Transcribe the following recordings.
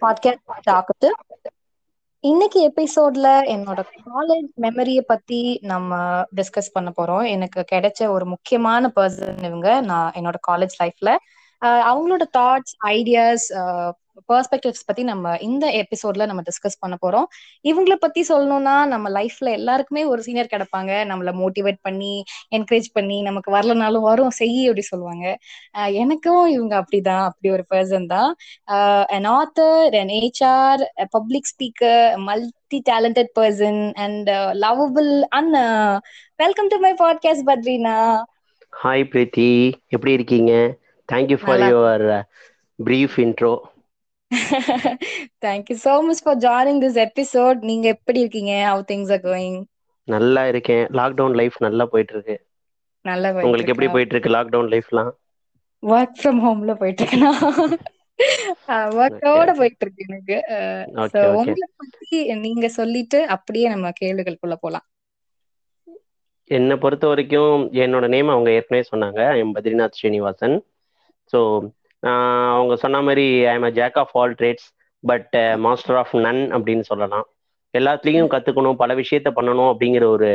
Podcast இன்னைக்கு எபிசோட்ல என்னோட காலேஜ் மெமரிய பத்தி நம்ம டிஸ்கஸ் பண்ண போறோம். எனக்கு கிடைச்ச ஒரு முக்கியமான பர்சன் இவங்க. நான் என்னோட காலேஜ் லைஃப்ல அவங்களோட தாட்ஸ் ஐடியாஸ் பெர்ஸ்பெக்டிவ்ஸ் பத்தி நம்ம இந்த எபிசோட்ல நம்ம டிஸ்கஸ் பண்ண போறோம். இவங்கள பத்தி சொல்லணும்னா நம்ம லைஃப்ல எல்லாருக்குமே ஒரு சீனியர் கிடைப்பாங்க. நம்மள மோட்டிவேட் பண்ணி என்கரேஜ் பண்ணி நமக்கு வரலனாலும் வரும் செய்யி அப்படி சொல்லுவாங்க. எனக்கும் இவங்க அப்படிதான். அப்படி ஒரு பர்சன் தான். a public speaker a multi talented person and uh, lovable and uh, welcome to my podcast badrina hi Preethi. எப்படி இருக்கீங்க? Thank you for your brief intro thank you so much for joining this episode. நீங்க எப்படி இருக்கீங்க? How things are going? நல்லா இருக்கேன். Lockdown life நல்லா போயிட்டு இருக்கு நல்லா உங்களுக்கு எப்படி போயிட்டு இருக்கு லாக்டவுன் லைஃப்லாம் ஒர்க் ஃப்ரம் ஹோம்ல போயிட்டு இருக்கேனா ஒர்க்கோட போயிட்டு இருக்கு எனக்கு. ஓகே உங்களை பத்தி நீங்க சொல்லிட்டு அப்படியே நம்ம கேள்விகளுக்குள்ள போலாம். என்னை பொறுத்த வரைக்கும் என்னோட நேம் அவங்க ஏற்கனவே சொன்னாங்க. எம் பத்ரிநாத் ஸ்ரீனிவாசன். ஸோ அவங்க சொன்ன மாதிரி I am a jack of all trades but master of none அப்படின்னு சொல்லலாம். எல்லாத்துலேயும் கற்றுக்கணும் பல விஷயத்த பண்ணணும் அப்படிங்கிற ஒரு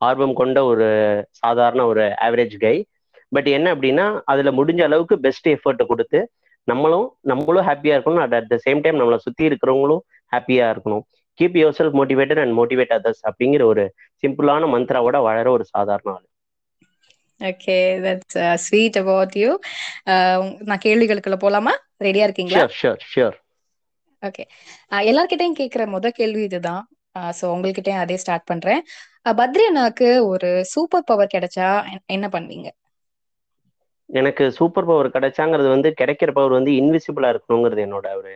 ஆர்வம் கொண்ட ஒரு சாதாரண ஒரு ஆவரேஜ் கை பட் என்ன அப்படின்னா அதில் முடிஞ்ச அளவுக்கு பெஸ்ட் எஃபர்ட்டை கொடுத்து நம்மளும் நம்மளும் ஹாப்பியாக இருக்கணும். At at the same time நம்மளை சுற்றி இருக்கிறவங்களும் ஹாப்பியாக இருக்கணும். Keep your self motivated and motivate others அப்படிங்கிற ஒரு சிம்பிளான மந்த்ராவோட வளர ஒரு சாதாரண ஆள். Okay that's sweet about you நான் கேள்விகளுக்குள்ள போலாமா? ரெடியா இருக்கீங்களா? ஷியோர் ஷியோர் ஓகே எல்லார்கிட்டையும் கேட்குற முத கேள்வி இதுதான். ஸோ உங்கள்கிட்டயும் அதே ஸ்டார்ட் பண்றேன். பத்ரி அண்ணாக்கு ஒரு சூப்பர் பவர் கிடைச்சா என்ன பண்ணுவீங்க? எனக்கு சூப்பர் பவர் கிடைச்சாங்கிறது வந்து கிடைக்கிற பவர் வந்து இன்விசிபிளா இருக்கணுங்கிறது என்னோட ஒரு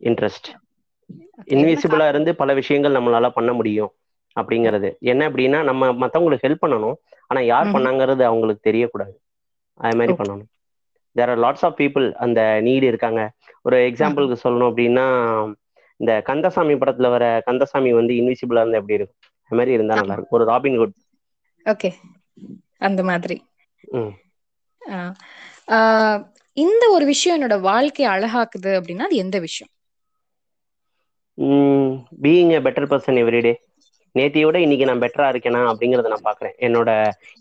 இன்ட்ரெஸ்ட் இன்விசிபிளா இருந்து பல விஷயங்கள் நம்மளால பண்ண முடியும். அப்படிங்கிறது. என்ன அப்படின்னா நம்ம மற்றவங்களுக்கு ஹெல்ப் பண்ணணும். ஆனா யார் பண்ணாங்கிறது அவங்களுக்கு தெரியக்கூடாது. அது மாதிரி பண்ணணும். There are lots of people அந்த நீடு இருக்காங்க. ஒரு எக்ஸாம்பிளுக்கு சொல்லணும் அப்படின்னா இந்த கந்தசாமி படத்துல வர கந்தசாமி வந்து இன்விசிபிளா இருந்தா எப்படி இருக்கும்? அது மாதிரி இருந்தா நல்லா இருக்கும் ஒரு ராபின் குட் ஓகே அந்த மாதிரி. இந்த ஒரு விஷயம் என்னோட வாழ்க்கையை அழகாக்குது அப்படின்னா அது எந்த விஷயம்? Being a better person everyday நேத்தியோட இன்னைக்கு நான் பெட்டரா இருக்கேனா அப்படிங்கறத நான் பாக்குறேன். என்னோட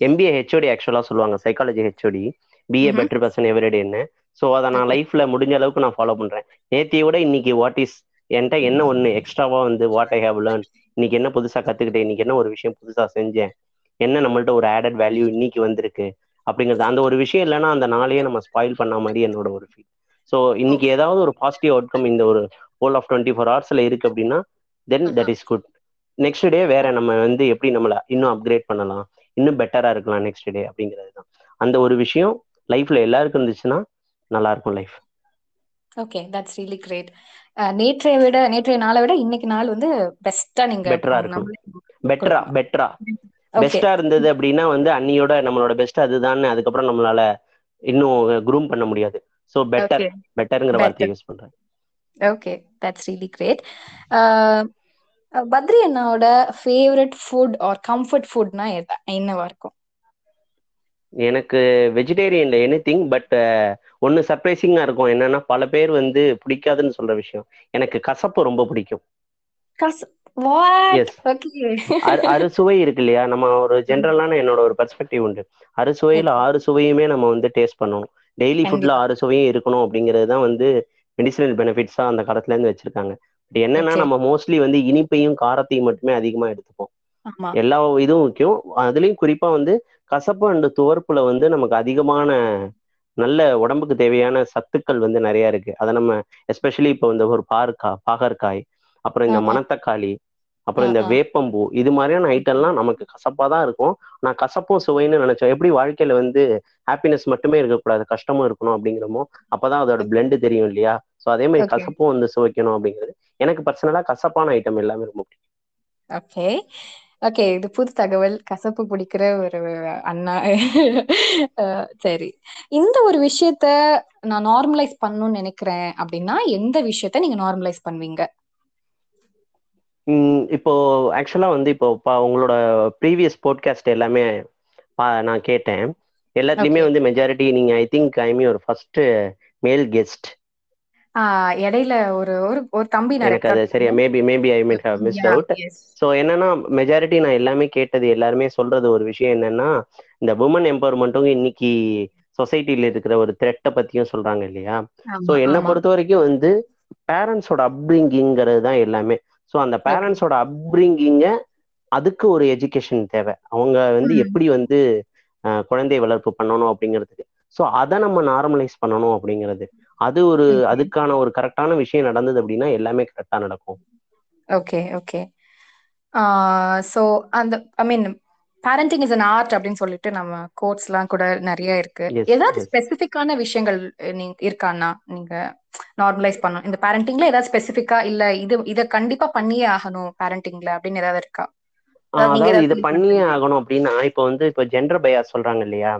எம்பிஏ ஹெச்ஓடி ஆக்சுவலா சொல்லுவாங்க psychology HOD BA better person எவ்ரிடேன்னு so அதை நான் லைஃப்ல முடிஞ்ச அளவுக்கு நான் ஃபாலோ பண்றேன். நேத்தியோட இன்னைக்கு வாட் இஸ் என்கிட்ட என்ன ஒண்ணு எக்ஸ்ட்ராவா வந்து வாட் ஐ ஹேவ் லேர்ன் இன்னைக்கு என்ன புதுசா கத்துக்கிட்டேன்? இன்னைக்கு என்ன ஒரு விஷயம் புதுசா செஞ்சேன்? என்ன நம்மள்ட்ட ஒரு ஆடட் வேல்யூ இன்னைக்கு வந்திருக்கு? அப்படிங்கிறது அந்த ஒரு விஷயம் இல்லைன்னா அந்த நாளையே நம்ம ஸ்பாயில் பண்ண மாதிரி என்னோட ஒரு ஃபீல் ஸோ இன்னைக்கு ஏதாவது ஒரு பாசிட்டிவ் அவுட்கம் இந்த ஒரு ஹோல் ஆஃப் டுவெண்ட்டி ஃபோர் ஹவர்ஸ்ல இருக்கு அப்படின்னா then that is good next day வேற நம்ம வந்து எப்படி நம்மள இன்னும் அப்கிரேட் பண்ணலாம்? இன்னும் பெட்டரா இருக்கலாம் நெக்ஸ்ட் டே அப்படிங்கிறது தான். அந்த ஒரு விஷயம் லைஃப்ல எல்லாருக்கும் இருந்துச்சுன்னா நல்லா இருக்கும் life okay that's really great நேற்றைய விட நேற்றைய நாளை விட இன்னைக்கு நாள் வந்து பெஸ்டா நீங்க பெட்டரா இருக்கும். பெட்டரா பெட்டரா பெஸ்டா இருந்தது அப்படின்னா வந்து அன்னியோட நம்மளோட பெஸ்ட் அதுதான் அதுக்கப்புறம் நம்மளால இன்னும் குரூம் பண்ண முடியாது. ஸோ பெட்டர் பெட்டருங்கிற வார்த்தையை யூஸ் பண்றேன். Okay that's really great Badri அண்ணாவோட ஃபேவரட் ஃபுட் ஆர் கம்ஃபர்ட் ஃபுட்னா என்னவா இருக்கும்? எனக்கு வெஜிடேரியன்ல எனி திங் பட் ஒன்னு சர்ப்ரைசிங்கா இருக்கும். என்னன்னா பல பேர் வந்து பிடிக்காதுன்னு சொல்ற விஷயம். எனக்கு கசப்பு ரொம்ப பிடிக்கும். அறுசுவை இருக்கு இல்லையா? நம்ம ஒரு ஜென்ரலான என்னோட ஒரு பெர்ஸ்பெக்டிவ் உண்டு. அறுசுவையில ஆறு சுவையுமே நம்ம வந்து டேஸ்ட் பண்ணணும். டெய்லி ஃபுட்ல ஆறு சுவையும் இருக்கணும் அப்படிங்கிறது தான் வந்து மெடிசினல் பெனிஃபிட்ஸா அந்த காலத்துல இருந்து வச்சிருக்காங்க. என்னன்னா நம்ம மோஸ்ட்லி வந்து இனிப்பையும் காரத்தையும் மட்டுமே அதிகமா எடுத்துப்போம். எல்லா இதுவும் முக்கியம். அதுலயும் குறிப்பா வந்து கசப்பு அண்டு துவர்ப்புல வந்து நமக்கு அதிகமான நல்ல உடம்புக்கு தேவையான சத்துக்கள் வந்து நிறைய இருக்கு. அதை நம்ம எஸ்பெஷலி இப்போ இந்த ஒரு பாருக்கா பாகற்காய் அப்புறம் இந்த மணத்தக்காளி அப்புறம் இந்த வேப்பம்பூ இது மாதிரியான ஐட்டம்லாம் நமக்கு கசப்பா தான் இருக்கும். நான் கசப்பும் சுவைன்னு நினைச்சோம் எப்படி வாழ்க்கையில வந்து ஹாப்பினஸ் மட்டுமே இருக்கக்கூடாது கஷ்டமும் இருக்கணும் அப்படிங்கிறமோ அப்பதான் அதோட பிளெண்டு தெரியும் இல்லையா? ஸோ அதே மாதிரி கசப்பும் வந்து சுவைக்கணும் அப்படிங்கிறது எனக்கு பர்சனலா கசப்பான ஐட்டம் எல்லாமே ரொம்ப பிடிக்கும். ஓகே. ஓகே இது புது தகவல். கசப்பு பிடிக்கிற ஒரு அண்ணா. சரி. இந்த ஒரு விஷயத்த நான் நார்மலைஸ் பண்ணணும்னு நினைக்கிறேன் அப்படின்னா எந்த விஷயத்த நீங்க நார்மலைஸ் பண்ணுவீங்க? இப்போ ஆக்சுவலா வந்து இப்போ உங்களோட ப்ரீவியஸ் போட்காஸ்ட் எல்லாமே நான் கேட்டேன். எல்லாத்துலயுமே வந்து மெஜாரிட்டி நீங்க ஐ திங்க் ஐமி ஒரு ஃபர்ஸ்ட் மேல் கெஸ்ட் இடையில ஒரு ஒரு ஒரு தம்பி எனக்கு அது சரியா maybe maybe I mean have missed out so என்னன்னா மெஜாரிட்டி நான் எல்லாமே கேட்டது எல்லாருமே சொல்றது ஒரு விஷயம் என்னன்னா இந்த உமன் எம்பவர்மெண்ட்டும் இன்னைக்கு சொசைட்டில இருக்கிற ஒரு த்ரெட்டை பத்தியும் சொல்றாங்க இல்லையா? ஸோ ஆமா என்னை பொறுத்த வரைக்கும் வந்து பேரண்ட்ஸோட அப்ரிங்கிங்கிறது தான் எல்லாமே. ஸோ அந்த பேரண்ட்ஸோட அப்ரிங்கிங்க அதுக்கு ஒரு எஜுகேஷன் தேவை. அவங்க வந்து எப்படி வந்து குழந்தை வளர்ப்பு பண்ணணும் அப்படிங்கிறதுக்கு. ஸோ அதை நம்ம நார்மலைஸ் பண்ணணும் அப்படிங்கிறது. அது ஒரு அதுக்கான ஒரு கரெக்டான விஷயம் நடந்தது அப்படின்னா எல்லாமே கரெக்டா நடக்கும். ஓகே ஓகே ஸோ அந்த I mean parenting is an art அப்படின்னு சொல்லிட்டு நம்ம கோர்ஸ்லாம் கூட நிறைய இருக்கு. ஏதாவது ஸ்பெசிஃபிக்கான விஷயங்கள் நீங்க இருக்காண்ணா நீங்க நார்மலைஸ் பண்ணணும். இந்த பேரண்டிங்ல ஏதாவது ஸ்பெசிஃபிக்கா இல்ல இது இத கண்டிப்பா பண்ணியே ஆகணும் பேரண்டிங்ல அப்படின்னு ஏதாவது இருக்கா? அதாவது இது பண்ணியே ஆகணும் அப்படின்னா இப்போ வந்து இப்போ ஜெண்டர் பயாஸ் சொல்றாங்க இல்லையா?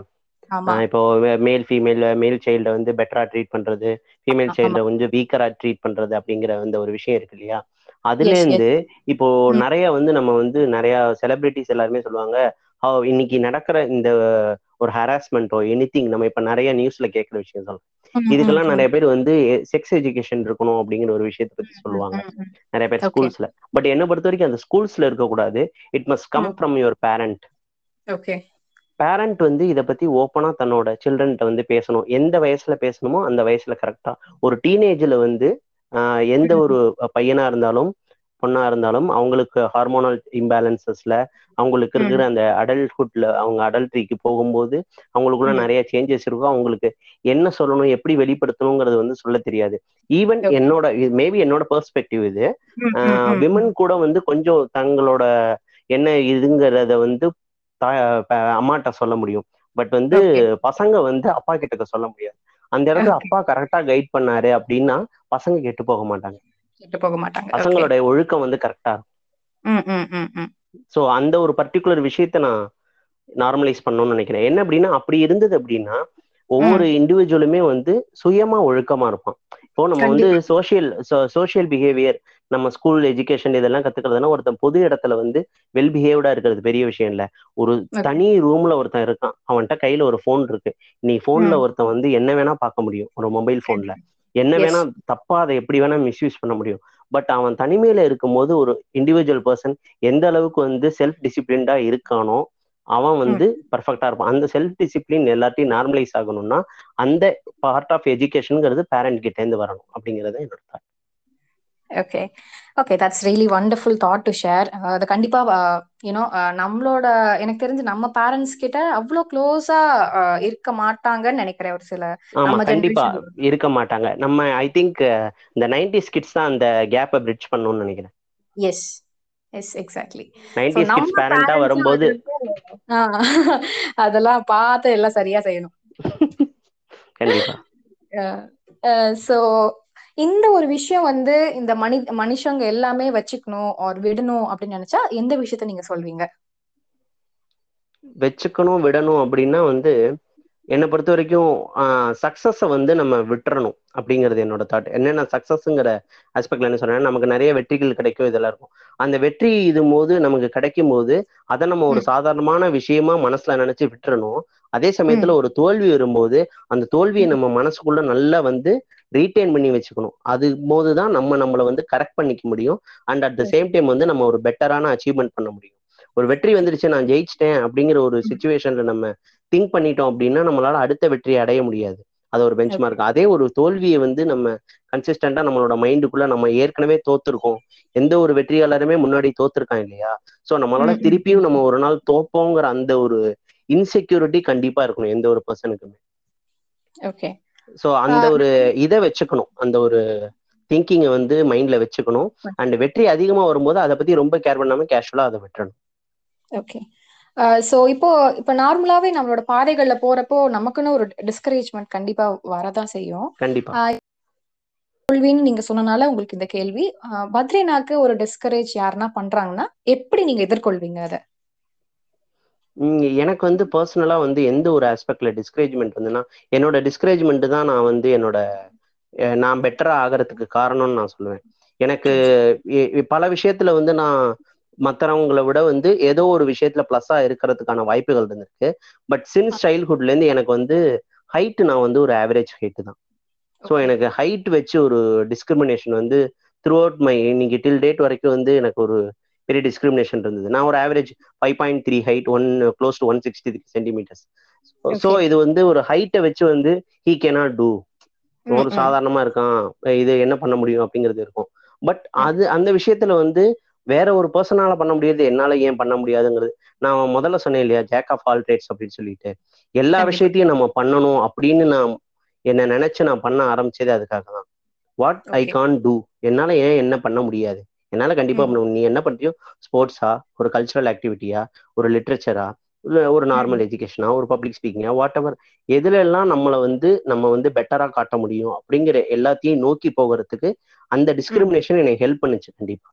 இப்போ மேல் ஃபீமேல் மேல் சைல்டை வந்து பெட்டரா ட்ரீட் பண்றது ஃபீமேல் சைல்டை வந்து வீக்கரா ட்ரீட் பண்றது அப்படிங்கிற அந்த ஒரு விஷயம் இருக்கு இல்லையா? அதுல இருந்து இப்போ நிறைய வந்து நம்ம வந்து நிறைய செலிபிரிட்டிஸ் எல்லாருமே சொல்லுவாங்க "Oh, இன்னைக்கு நடக்கிற இந்த ஒரு ஹராஸ்மெண்ட்டோ எனிதிங் நம்ம இப்ப நிறைய நியூஸ்ல கேட்குற விஷயம் சொல்லலாம் ம் ம் இதுக்கெல்லாம் நிறைய பேர் வந்து செக்ஸ் எஜுகேஷன் இருக்கணும் அப்படிங்கிற ஒரு விஷயத்தை பத்தி சொல்லுவாங்க. நிறைய பேர் ஸ்கூல்ஸ்ல. பட் என்னை பொறுத்த வரைக்கும் அந்த ஸ்கூல்ஸ்ல இருக்கக்கூடாது. It must come from your parent okay parent வந்து இதை பத்தி ஓப்பனா தன்னோட சில்ட்ரன்ட்ட வந்து பேசணும். எந்த வயசுல பேசணுமோ அந்த வயசுல கரெக்டா ஒரு டீனேஜ்ல வந்து எந்த ஒரு பையனா இருந்தாலும் பொண்ணா இருந்தாலும் அவங்களுக்கு ஹார்மோனல் இம்பேலன்சஸ்ல அவங்களுக்கு இருக்கிற அந்த அடல்ட்ஹுட்ல அவங்க அடல்ட்ரிக்கு போகும்போது அவங்களுக்குள்ள நிறைய சேஞ்சஸ் இருக்கும் அவங்களுக்கு என்ன சொல்லணும் எப்படி வெளிப்படுத்தணுங்கிறது வந்து சொல்ல தெரியாது. ஈவன் என்னோட மேபி என்னோட பெர்ஸ்பெக்டிவ் இது. விமன் கூட வந்து கொஞ்சம் தங்களோட என்ன இதுங்கிறத வந்து அம்மாட்ட சொல்ல முடியும். பட் வந்து பசங்க வந்து அப்பா கிட்ட சொல்ல முடியாது. அந்த இடத்துல அப்பா கரெக்டா கைட் பண்ணாரு அப்படின்னா பசங்க கெட்டு போக மாட்டாங்க. கெட்டு போக மாட்டாங்க. ஓகே பசங்களோட ஒழுக்கம் வந்து கரெக்டா இருக்கும். ஸோ அந்த ஒரு பர்டிகுலர் விஷயத்த நான் நார்மலைஸ் பண்ணணும்னு நினைக்கிறேன். என்ன அப்படின்னா அப்படி இருந்தது அப்படின்னா ஒவ்வொரு இண்டிவிஜுவலுமே வந்து சுயமா ஒழுக்கமா இருப்பான். இப்போ நம்ம வந்து சோஷியல் சோஷியல் பிஹேவியர் நம்ம ஸ்கூல் எஜுகேஷன் இதெல்லாம் கத்துக்கிறதுனா ஒருத்தன் பொது இடத்துல வந்து வெல் பிஹேவ்டா இருக்கிறது பெரிய விஷயம் இல்ல. ஒரு தனி ரூம்ல ஒருத்தன் இருக்கான். அவன்கிட்ட கையில ஒரு ஃபோன் இருக்கு. நீ போன்ல ஒருத்தன் வந்து என்ன வேணா பார்க்க முடியும். ஒரு மொபைல் போன்ல என்ன வேணா தப்பா அதை எப்படி வேணா மிஸ்யூஸ் பண்ண முடியும். பட் அவன் தனிமையில இருக்கும்போது ஒரு இண்டிவிஜுவல் பர்சன் எந்த அளவுக்கு வந்து செல்ஃப் டிசிப்ளின்டா இருக்கானோ அவன் வந்து பர்ஃபெக்டா இருப்பான். அந்த செல்ஃப் டிசிப்ளின் எல்லாத்தையும் நார்மலைஸ் ஆகணும்னா அந்த பார்ட் ஆஃப் எஜுகேஷனுங்கிறது பேரண்ட் கிட்ட இருந்து வரணும் அப்படிங்கறது என்னோட thought. Okay okay that's really wonderful thought to share அது கண்டிப்பா யூனோ நம்மளோட எனக்கு தெரிஞ்சு நம்ம பேரண்ட்ஸ் கிட்ட அவ்வளோ க்ளோஸா இருக்க மாட்டாங்கன்னு நினைக்கிறேன் ஒரு சில கண்டிப்பா இருக்க மாட்டாங்க. நம்ம ஐ திங்க் இந்த நைன்டிஸ் கிட்ஸ் தான் அந்த கேப்பை பிரிட்ஜ் பண்ணணும்னு நினைக்கிறேன். Yes yes exactly nineties kids பேரண்டா வரும்போது அதெல்லாம் பார்த்து எல்லாம் சரியா செய்யணும். கண்டிப்பா. ஸோ இந்த ஒரு விஷயம் வந்து இந்த மனி மனுஷங்க எல்லாமே வச்சுக்கணும் ஆர் விடணும் அப்படின்னு நினைச்சா எந்த விஷயத்த நீங்க சொல்வீங்க? வச்சுக்கணும் விடணும் அப்படின்னா வந்து என்னை பொறுத்த வரைக்கும் சக்சஸை வந்து நம்ம விட்டுறணும் அப்படிங்கிறது என்னோட தாட் என்னென்ன சக்சஸ்ங்கிற ஆஸ்பெக்ட்ல என்ன சொன்னேன்னா நமக்கு நிறைய வெற்றிகள் கிடைக்கும் இதெல்லாம் இருக்கும். அந்த வெற்றி இது போது நமக்கு கிடைக்கும் போது அதை நம்ம ஒரு சாதாரணமான விஷயமா மனசுல நினைச்சு விட்டுறணும். அதே சமயத்துல ஒரு தோல்வி வரும்போது அந்த தோல்வியை நம்ம மனசுக்குள்ள நல்லா வந்து ரீட்டைன் பண்ணி வச்சுக்கணும். அது போதுதான் நம்ம நம்மளை வந்து கரெக்ட் பண்ணிக்க முடியும். And at the same time வந்து நம்ம ஒரு பெட்டரான அச்சீவ்மெண்ட் பண்ண முடியும். ஒரு வெற்றி வந்துருச்சு நான் ஜெயிச்சிட்டேன் அப்படிங்கிற ஒரு சுச்சுவேஷன்ல நம்ம திங்க் பண்ணிட்டோம் அப்படின்னா நம்மளால அடுத்த வெற்றியை அடைய முடியாது. அது ஒரு பெஞ்ச் மார்க் அதே ஒரு தோல்வியை வந்து நம்ம கன்சிஸ்டண்டா நம்மளோட மைண்டுக்குள்ள நம்ம ஏற்கனவே தோத்துருக்கோம். எந்த ஒரு வெற்றியாளருமே முன்னாடி தோத்துருக்கான் இல்லையா? சோ நம்மளால திருப்பியும் நம்ம ஒரு நாள் தோப்போங்கிற அந்த ஒரு இன்செக்யூரிட்டி கண்டிப்பா இருக்கணும் எந்த ஒரு பர்சனுக்குமே ஓகே சோ அந்த ஒரு இதை வச்சுக்கணும். அந்த ஒரு திங்கிங்கை வந்து மைண்ட்ல வச்சுக்கணும். அண்ட் வெற்றி அதிகமா வரும்போது அதை பத்தி ரொம்ப கேர் பண்ணாம கேஷுவலா அதை விட்டுறணும். ஓகே ஸோ இப்போ இப்போ நார்மலாவே நம்மளோட பாதைகள்ல போறப்போ நமக்குன்னு ஒரு டிஸ்கரேஜ்மெண்ட் கண்டிப்பா வரதான் செய்யும். கண்டிப்பா. கேள்வின்னு நீங்க சொன்னனால உங்களுக்கு இந்த கேள்வி. பத்ரிநாக்கு ஒரு டிஸ்கரேஜ் யாருன்னா பண்றாங்கன்னா எப்படி நீங்க எதிர்கொள்வீங்க அதை? எனக்கு வந்து பர்சனலா வந்து எந்த ஒரு ஆஸ்பெக்ட்ல டிஸ்கரேஜ்மெண்ட் வந்துன்னா என்னோட டிஸ்கரேஜ்மெண்ட் தான் நான் வந்து என்னோட நான் பெட்டரா ஆகிறதுக்கு காரணம்னு நான் சொல்லுவேன். எனக்கு பல விஷயத்துல வந்து நான் மற்றவங்களை விட வந்து ஏதோ ஒரு விஷயத்துல ப்ளஸ்ஸா இருக்கிறதுக்கான வாய்ப்புகள் இருந்திருக்கு. பட் சின்ஸ் சைல்ட்ஹுட்ல இருந்து எனக்கு வந்து ஹைட் நான் வந்து ஒரு ஆவரேஜ் ஹைட் தான். ஸோ எனக்கு ஹைட் வச்சு ஒரு டிஸ்கிரிமினேஷன் வந்து த்ரூ அவுட் மை இன்னைக்கு டில் டேட் வரைக்கும் வந்து எனக்கு ஒரு பெரிய டிஸ்கிரிமினேஷன் இருந்தது. நான் ஒரு average five point three height one close to one sixty three centimetres so. இது வந்து ஒரு ஹைட்டை வச்சு வந்து ஹீ கேனாட் டூ ஒரு சாதாரணமா இருக்கான். இது என்ன பண்ண முடியும் அப்படிங்கிறது இருக்கும். பட் அது அந்த விஷயத்துல வந்து வேற ஒரு பர்சனால பண்ண முடியாது. என்னால ஏன் பண்ண முடியாதுங்கிறது. நான் முதல்ல சொன்னேன் இல்லையா ஜேக் ஆஃப் ஆல் ட்ரேட்ஸ் அப்படின்னு சொல்லிட்டு. எல்லா. விஷயத்தையும் நம்ம பண்ணணும் அப்படின்னு நான் என்ன நினைச்சு நான் பண்ண ஆரம்பிச்சதே அதுக்காக தான் வாட் ஐ. கான் டூ என்னால ஏன் என்ன பண்ண முடியாது? என்னால கண்டிப்பா. நீ என்ன பண்றியோ ஸ்போர்ட்ஸா ஒரு கல்ச்சுரல் ஆக்டிவிட்டியா ஒரு லிட்ரேச்சரா ஒரு நார்மல் எஜுகேஷனா ஒரு பப்ளிக் ஸ்பீக்கிங்கா வாட் எவர் எதுல எல்லாம் நம்மளை வந்து நம்ம வந்து பெட்டரா காட்ட முடியும் அப்படிங்கிற எல்லாத்தையும் நோக்கி போகிறதுக்கு அந்த டிஸ்கிரிமினேஷன் எனக்கு ஹெல்ப் பண்ணுச்சு கண்டிப்பா.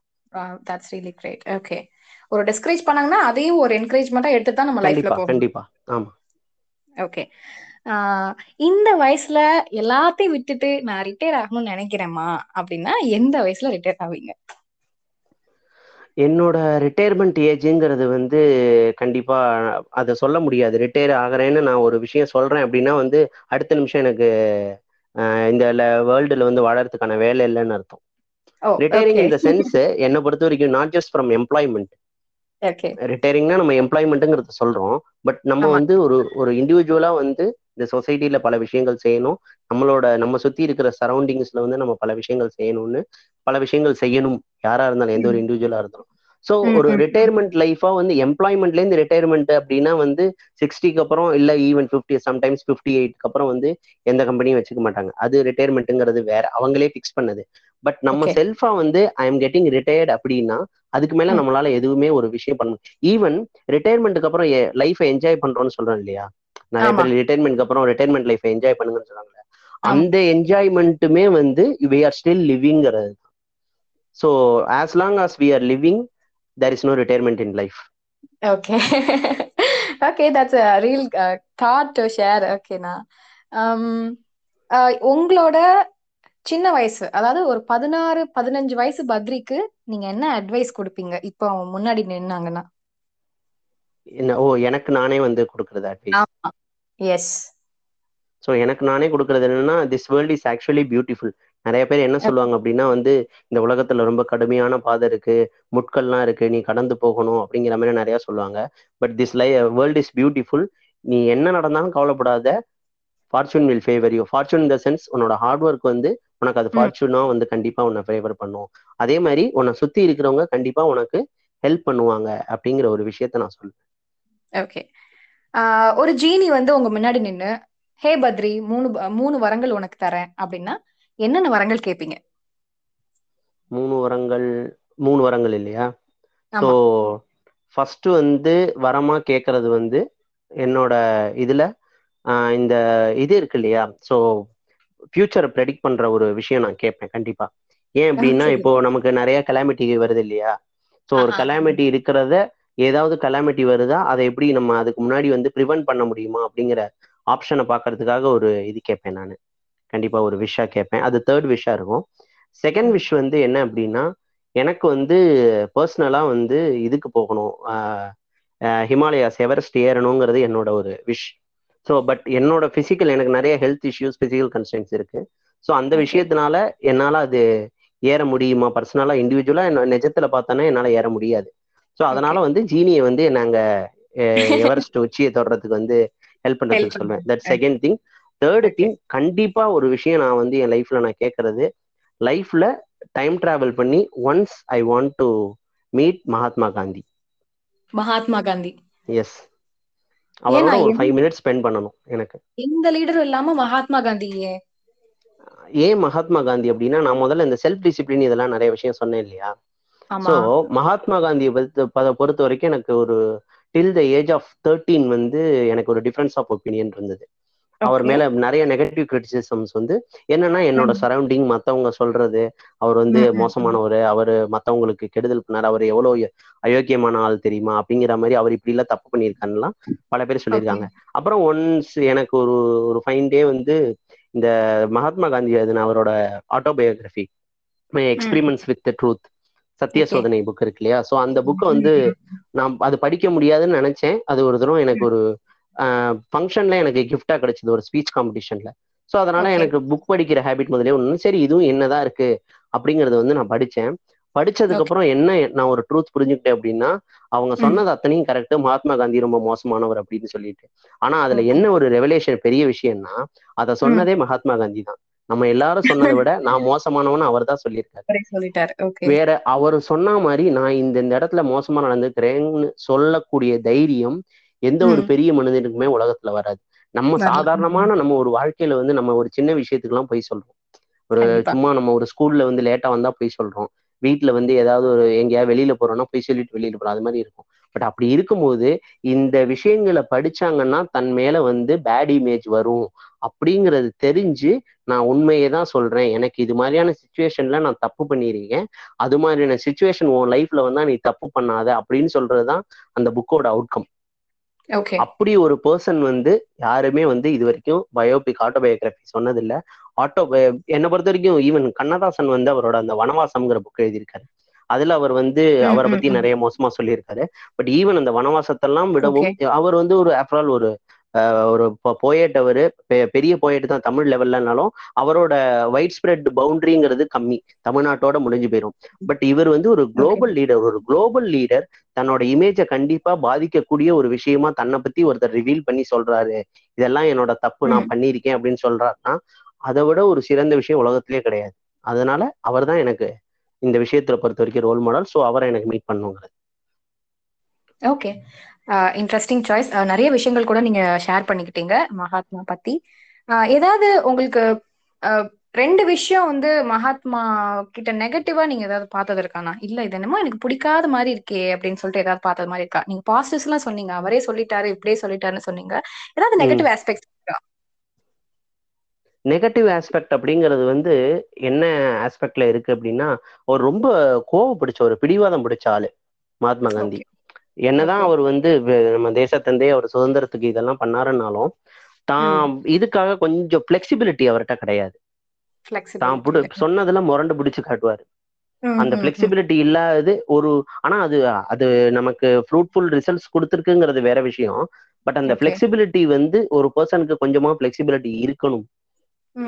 தட்ஸ் ரியலி கிரேட் ஓகே ஒரு டிஸ்கரேஜ் பண்ணாங்கன்னா அதையும் ஒரு என்கரேஜ்மெண்டா எடுத்து தான் நம்ம லைஃப்ல போகணும். கண்டிப்பா. ஆமா. ஓகே இந்த வயசுல எல்லாத்தையும் விட்டுட்டு நான் ரிட்டையர் ஆகணும்னு நினைக்கிறேம்மா அப்படின்னா எந்த வயசுல ரிட்டையர் ஆவீங்க? என்னோட ரிட்டையர்மெண்ட் ஏஜுங்கிறது வந்து கண்டிப்பா அதை சொல்ல முடியாது. ரிட்டையர் ஆகிறேன்னு நான் ஒரு விஷயம் சொல்றேன் அப்படின்னா வந்து அடுத்த நிமிஷம் எனக்கு இந்த வேர்ல்டுல வந்து வாழறதுக்கான வேலை இல்லைன்னு அர்த்தம். ரிட்டையரிங் இந்த சென்ஸ் என்னை பொறுத்த வரைக்கும் நாட் ஜஸ்ட் ஃப்ரம் எம்ப்ளாய்மெண்ட் ரிட்டையரிங்னா நம்ம எம்ப்ளாய்மெண்ட்டுங்கிறத சொல்றோம். பட் நம்ம. வந்து ஒரு ஒரு இண்டிவிஜுவலா வந்து இந்த சொசைட்டில பல விஷயங்கள் செய்யணும். நம்மளோட நம்ம சுத்தி இருக்கிற சரௌண்டிங்ஸ்ல வந்து நம்ம பல விஷயங்கள் செய்யணும்னு பல விஷயங்கள் செய்யணும். யாரா இருந்தாலும் எந்த ஒரு இண்டிவிஜுவலா இருந்தாலும். ஸோ ஒரு. ரிட்டையர்மெண்ட் லைஃபா வந்து எம்ப்ளாய்மெண்ட்ல இருந்து ரிட்டையர்மெண்ட் அப்படின்னா வந்து சிக்ஸ்டிக்கு அப்புறம் இல்ல ஈவன் ஃபிஃப்டி சம்டைம்ஸ் ஃபிஃப்டி எயிட்க்கு அப்புறம் வந்து எந்த கம்பெனியும் வச்சுக்க மாட்டாங்க. அது ரிட்டையர்மெண்ட்டுங்கிறது வேற. அவங்களே ஃபிக்ஸ் பண்ணது. பட் நம்ம. செல்ஃபா வந்து ஐ எம் கெட்டிங் ரிட்டையர்ட் அப்படின்னா அதுக்கு மேல. நம்மளால எதுவுமே ஒரு விஷயம் பண்ண ஈவன் ரிட்டையர்மெண்ட்டுக்கு அப்புறம் லைஃபை என்ஜாய் பண்றோம்னு சொல்றோம் இல்லையா? நிறைய. பேர் ரிட்டையர்மெண்ட்க்கு அப்புறம் ரிட்டையர்மெண்ட் லைஃபை என்ஜாய் பண்ணுங்கன்னு சொல்றாங்க ஆமா. அந்த என்ஜாய்மெண்ட்டுமே வந்து we are still லிவிங்கிறது so as long as we are living there is no retirement in life okay okay that's real uh, thought to share. ஓகேண்ணா உங்களோட சின்ன வயசு அதாவது ஒரு பதினாறு பதினஞ்சு வயசு பத்ரிக்கு நீங்க என்ன அட்வைஸ் கொடுப்பீங்க? இப்போ முன்னாடி நின்னாங்கன்னா. ஓ எனக்கு நானே வந்து கொடுக்கறது அட்வைஸ் எஸ் ஸோ எனக்கு நானே கொடுக்கறது என்னன்னா this world is actually beautiful நிறைய பேர் என்ன சொல்லுவாங்க அப்படின்னா வந்து இந்த உலகத்துல ரொம்ப கடுமையான பாதை இருக்கு முட்கள்லாம் இருக்கு நீ கடந்து போகணும் அப்படிங்கிற மாதிரி நிறைய சொல்லுவாங்க. But this lie world is beautiful நீ என்ன நடந்தாலும் கவலைப்படாத. Fortune will favour you fortune இந்த சென்ஸ் உன்னோட ஹார்ட் ஒர்க் வந்து உனக்கு அது. ஃபார்ச்சூனா வந்து கண்டிப்பா உன்னை ஃபேவர் பண்ணும். அதே மாதிரி உன்னை சுத்தி இருக்கிறவங்க கண்டிப்பா உனக்கு ஹெல்ப் பண்ணுவாங்க அப்படிங்கிற ஒரு விஷயத்த நான் சொல்லுவேன் ஓகே ஒரு ஜீனி வந்து உங்க முன்னாடி நின்னு ஹே பத்ரி மூணு மூணு வரங்கள் உனக்கு தரேன். அப்படின்னா என்னென்ன வரங்கள் கேட்பீங்க மூணு வரங்கள் மூணு வரங்கள் இல்லையா? ஸோ ஃபர்ஸ்ட் வந்து வரமா கேட்கறது வந்து என்னோட இதுல இந்த இது இருக்கு இல்லையா? ஸோ ஃபியூச்சரை ப்ரெடிக்ட் பண்ற ஒரு விஷயம் நான் கேட்பேன் கண்டிப்பா. ஏன் அப்படின்னா. இப்போ நமக்கு நிறைய கலாமிட்டி வருது இல்லையா? ஸோ ஒரு. கலாமிட்டி இருக்கிறத ஏதாவது கலாமிட்டி வருதா? அதை எப்படி நம்ம அதுக்கு முன்னாடி வந்து ப்ரிவென்ட் பண்ண முடியுமா? அப்படிங்கிற ஆப்ஷனை பார்க்கறதுக்காக ஒரு இது கேட்பேன் நான். கண்டிப்பா ஒரு விஷா கேட்பேன். அது தேர்ட் விஷா இருக்கும். செகண்ட் விஷ் வந்து என்ன அப்படின்னா எனக்கு வந்து பர்சனலா வந்து இதுக்கு போகணும். ஹிமாலயாஸ் எவரெஸ்ட் ஏறணுங்கிறது என்னோட ஒரு விஷ் ஸோ பட் என்னோட பிசிக்கல் எனக்கு நிறைய ஹெல்த் இஷ்யூஸ் பிசிக்கல் கன்ஸ்டன்ஸ் இருக்கு. ஸோ அந்த. விஷயத்தினால என்னால அது ஏற முடியுமா? பர்சனலா இண்டிவிஜுவலா என்ன நிஜத்துல பார்த்தோன்னா என்னால ஏற முடியாது. ஸோ அதனால வந்து ஜீனியை வந்து நாங்க எவரெஸ்ட் உச்சியை தொடறதுக்கு வந்து ஹெல்ப் பண்றதுக்கு பண்றது. That second thing third. Thing கண்டிப்பா ஒரு விஷயம் நான் வந்து என் லைஃப்ல நான் கேட்கறது லைஃப்ல டைம் டிராவல் பண்ணி once I want to meet Mahatma Gandhi Mahatma Gandhi. Yes அவரோட ஒரு ஃபைவ் மினிட்ஸ் ஸ்பெண்ட் பண்ணணும் எனக்கு. எந்த லீடரும் இல்லாம மகாத்மா காந்தி ஏன்? மகாத்மா காந்தி அப்படின்னா நான் முதல்ல இந்த செல்ஃப் டிசிப்ளின் இதெல்லாம் நிறைய விஷயம் சொன்னேன் இல்லையா? ஸோ மகாத்மா காந்தியை பொறுத்த வரைக்கும் எனக்கு ஒரு till the age of thirteen வந்து எனக்கு ஒரு டிஃபரன்ஸ் ஆஃப் ஒப்பீனியன் இருந்தது அவர். மேல நிறைய நெகட்டிவ் கிரிட்டிசிசம்ஸ் வந்து என்னன்னா என்னோட. சரௌண்டிங் மத்தவங்க சொல்றது அவர் வந்து. மோசமானவர் அவர் மத்தவங்களுக்கு கெடுதல் பண்ணார் அவர் எவ்வளவு அயோக்கியமான ஆள் தெரியுமா அப்படிங்கிற மாதிரி அவர் இப்படி எல்லாம் தப்பு பண்ணியிருக்காருலாம் பல பேர் சொல்லியிருக்காங்க அப்புறம் ஒன்ஸ் எனக்கு ஒரு ஒரு ஃபைன் டே வந்து இந்த மகாத்மா காந்தி எழுதின அவரோட autobiography experiments with truth Sathya. Sodhanai book இருக்கு இல்லையா ஸோ அந்த புக்கை வந்து நான் அது படிக்க முடியாதுன்னு நினைச்சேன் அது ஒரு தடவை எனக்கு ஒரு ஃபங்க்ஷன்ல எனக்கு கிஃப்டா கிடைச்சது ஒரு ஸ்பீச் காம்படிஷன்ல ஸோ அதனால. எனக்கு புக் படிக்கிற ஹேபிட் முதலே ஒன்று சரி இதுவும் என்னதான் இருக்கு அப்படிங்கறத வந்து நான் படிச்சேன் படிச்சதுக்கு. அப்புறம் என்ன நான் ஒரு ட்ரூத் புரிஞ்சுக்கிட்டேன் அப்படின்னா அவங்க. சொன்னது அத்தனையும் கரெக்ட் மகாத்மா காந்தி ரொம்ப மோசமானவர் அப்படின்னு சொல்லிட்டு ஆனா அதுல. என்ன ஒரு ரெவலேஷன் பெரிய விஷயம்னா அதை சொன்னதே மகாத்மா காந்தி தான் நம்ம எல்லாரும் சொன்னதை விட நான் மோசமானவன்னு அவர் தான் சொல்லியிருக்காரு. வேற அவர் சொன்ன மாதிரி நான் இந்த இந்த இடத்துல மோசமா நடந்துக்கிறேன்னு சொல்லக்கூடிய தைரியம் எந்த ஒரு. பெரிய மனிதனுக்குமே உலகத்துல வராது. நம்ம. சாதாரணமான நம்ம ஒரு வாழ்க்கையில வந்து நம்ம ஒரு சின்ன விஷயத்துக்கு எல்லாம் போய் சொல்றோம். ஒரு. சும்மா நம்ம ஒரு ஸ்கூல்ல வந்து லேட்டா வந்தா போய் சொல்றோம். வீட்ல வந்து ஏதாவது ஒரு எங்கேயாவது வெளியில போறோம்னா போய் சொல்லிட்டு வெளியில போறோம். அது மாதிரி இருக்கும். பட் அப்படி இருக்கும்போது இந்த விஷயங்களை படிச்சாங்கன்னா தன் மேல வந்து பேட் இமேஜ் வரும். அப்படிங்கறது தெரிஞ்சு நான் உண்மையை தான் சொல்றேன். எனக்கு இது மாதிரியான சுச்சுவேஷன்ல நான் தப்பு பண்ணியிருக்கேன். அது மாதிரியான சுச்சுவேஷன் உன் லைஃப்ல வந்தா நீ தப்பு பண்ணாத அப்படின்னு சொல்றதுதான் அந்த புக்கோட அவுட்கம் அப்படி ஒரு பர்சன் வந்து யாருமே வந்து இது வரைக்கும் பயோபிக் ஆட்டோபயோகிராஃபி சொன்னதில்ல. ஆட்டோ என்னை பொறுத்த வரைக்கும் ஈவன் கண்ணதாசன் வந்து அவரோட அந்த வனவாசம்ங்கிற புக் எழுதியிருக்காரு. அதுல அவர் வந்து அவரை பத்தி. நிறைய மோசமா சொல்லியிருக்காரு. பட் ஈவன் அந்த வனவாசத்தெல்லாம் விடவும் அவர் வந்து ஒரு ஆஃப்டர் ஆல் ஒரு ஒரு போயட் அவரு பெரிய போயட் தான் தமிழ் லெவல்லனாலும் அவரோட வைட் ஸ்ப்ரெட் பவுண்டரிங்கிறது கம்மி. தமிழ்நாட்டோட முடிஞ்சு போயிடும் பட் இவர் வந்து ஒரு குளோபல் லீடர் ஒரு குளோபல் லீடர் தன்னோட இமேஜை கண்டிப்பா பாதிக்கக்கூடிய ஒரு விஷயமா தன்னை பத்தி ஒருத்தர் ரிவீல் பண்ணி சொல்றாரு. இதெல்லாம் என்னோட தப்பு நான். பண்ணியிருக்கேன் அப்படின்னு சொல்றாருன்னா அதை விட ஒரு சிறந்த விஷயம் உலகத்திலே கிடையாது. அதனால அவர் தான் எனக்கு இந்த விஷயத்துல பொறுத்த வரைக்கும் ரோல் மாடல் ஸோ அவரை எனக்கு மீட் பண்ணுங்கிறது. ஓகே இன்ட்ரெஸ்டிங் சாய்ஸ் நிறைய விஷயங்கள் கூட நீங்க ஷேர் பண்ணிக்கிட்டீங்க மகாத்மா பத்தி. ஏதாவது உங்களுக்கு ரெண்டு விஷயம் வந்து மகாத்மா கிட்ட நெகட்டிவா நீங்க ஏதாவது பார்த்தது இருக்கானா? இல்ல இது என்னமோ எனக்கு பிடிக்காத மாதிரி இருக்கே அப்படின்னு சொல்லிட்டு ஏதாவது பார்த்தது மாதிரி இருக்கா? நீங்க பாசிட்டிவ்ஸ் எல்லாம் சொன்னீங்க அவரே சொல்லிட்டாரு இப்படியே சொல்லிட்டாருன்னு சொன்னீங்க. ஏதாவது நெகட்டிவ் ஆஸ்பெக்ட்ஸ் இருக்கா? நெகட்டிவ் ஆஸ்பெக்ட் அப்படிங்கிறது வந்து என்ன ஆஸ்பெக்ட்ல இருக்கு அப்படின்னா ஒரு ரொம்ப கோவம் பிடிச்ச ஒரு பிடிவாதம் பிடிச்ச ஆளு மகாத்மா காந்தி. என்னதான். அவர் வந்து நம்ம தேசத்தந்தே அவர் சுதந்திரத்துக்கு இதெல்லாம் பண்ணாருன்னாலும் தான் இதுக்காக கொஞ்சம் ஃபிளெக்சிபிலிட்டி அவர்கிட்ட கிடையாது தான். சொன்னதுல முரண்டு பிடிச்சு காட்டுவாரு அந்த. ஃபிளெக்சிபிலிட்டி இல்லாதது ஒரு ஆனா அது அது நமக்கு ஃப்ரூட்ஃபுல் ரிசல்ட்ஸ் கொடுத்துருக்குங்கிறது வேற விஷயம் பட் அந்த Okay. ஃபிளெக்சிபிலிட்டி வந்து ஒரு பர்சனுக்கு கொஞ்சமா ஃபிளெக்சிபிலிட்டி இருக்கணும்